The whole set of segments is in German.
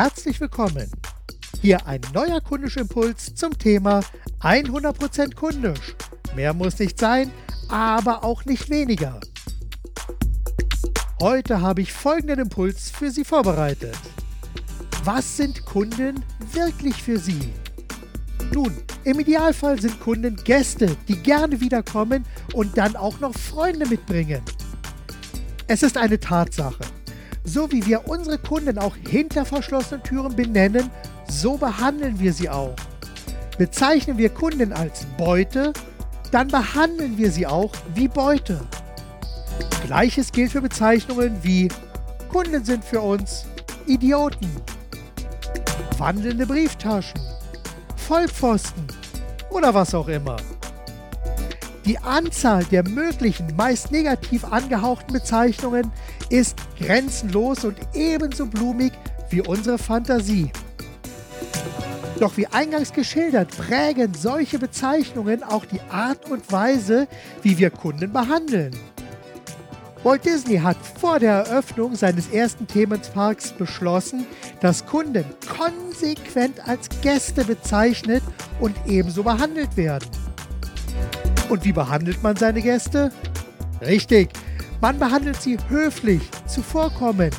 Herzlich willkommen. Hier ein neuer kundischer Impuls zum Thema 100% kundisch. Mehr muss nicht sein, aber auch nicht weniger. Heute habe ich folgenden Impuls für Sie vorbereitet. Was sind Kunden wirklich für Sie? Nun, im Idealfall sind Kunden Gäste, die gerne wiederkommen und dann auch noch Freunde mitbringen. Es ist eine Tatsache. So wie wir unsere Kunden auch hinter verschlossenen Türen benennen, so behandeln wir sie auch. Bezeichnen wir Kunden als Beute, dann behandeln wir sie auch wie Beute. Gleiches gilt für Bezeichnungen wie Kunden sind für uns Idioten, wandelnde Brieftaschen, Vollpfosten oder was auch immer. Die Anzahl der möglichen, meist negativ angehauchten Bezeichnungen ist grenzenlos und ebenso blumig wie unsere Fantasie. Doch wie eingangs geschildert, prägen solche Bezeichnungen auch die Art und Weise, wie wir Kunden behandeln. Walt Disney hat vor der Eröffnung seines ersten Themenparks beschlossen, dass Kunden konsequent als Gäste bezeichnet und ebenso behandelt werden. Und wie behandelt man seine Gäste? Richtig, man behandelt sie höflich, zuvorkommend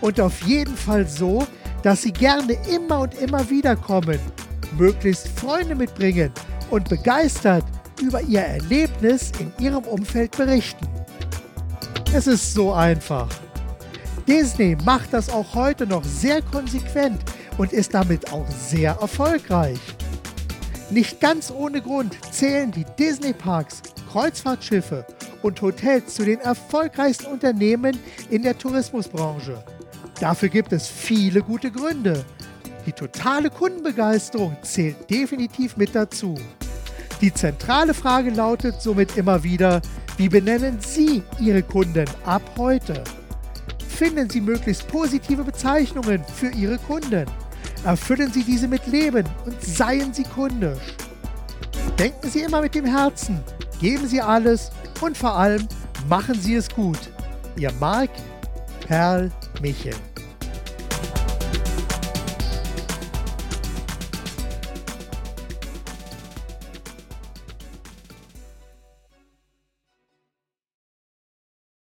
und auf jeden Fall so, dass sie gerne immer und immer wieder kommen, möglichst Freunde mitbringen und begeistert über ihr Erlebnis in ihrem Umfeld berichten. Es ist so einfach. Disney macht das auch heute noch sehr konsequent und ist damit auch sehr erfolgreich. Nicht ganz ohne Grund zählen die Disney-Parks, Kreuzfahrtschiffe und Hotels zu den erfolgreichsten Unternehmen in der Tourismusbranche. Dafür gibt es viele gute Gründe. Die totale Kundenbegeisterung zählt definitiv mit dazu. Die zentrale Frage lautet somit immer wieder, wie benennen Sie Ihre Kunden ab heute? Finden Sie möglichst positive Bezeichnungen für Ihre Kunden. Erfüllen Sie diese mit Leben und seien Sie kundisch. Denken Sie immer mit dem Herzen, geben Sie alles und vor allem machen Sie es gut. Ihr Marc Perl Michel.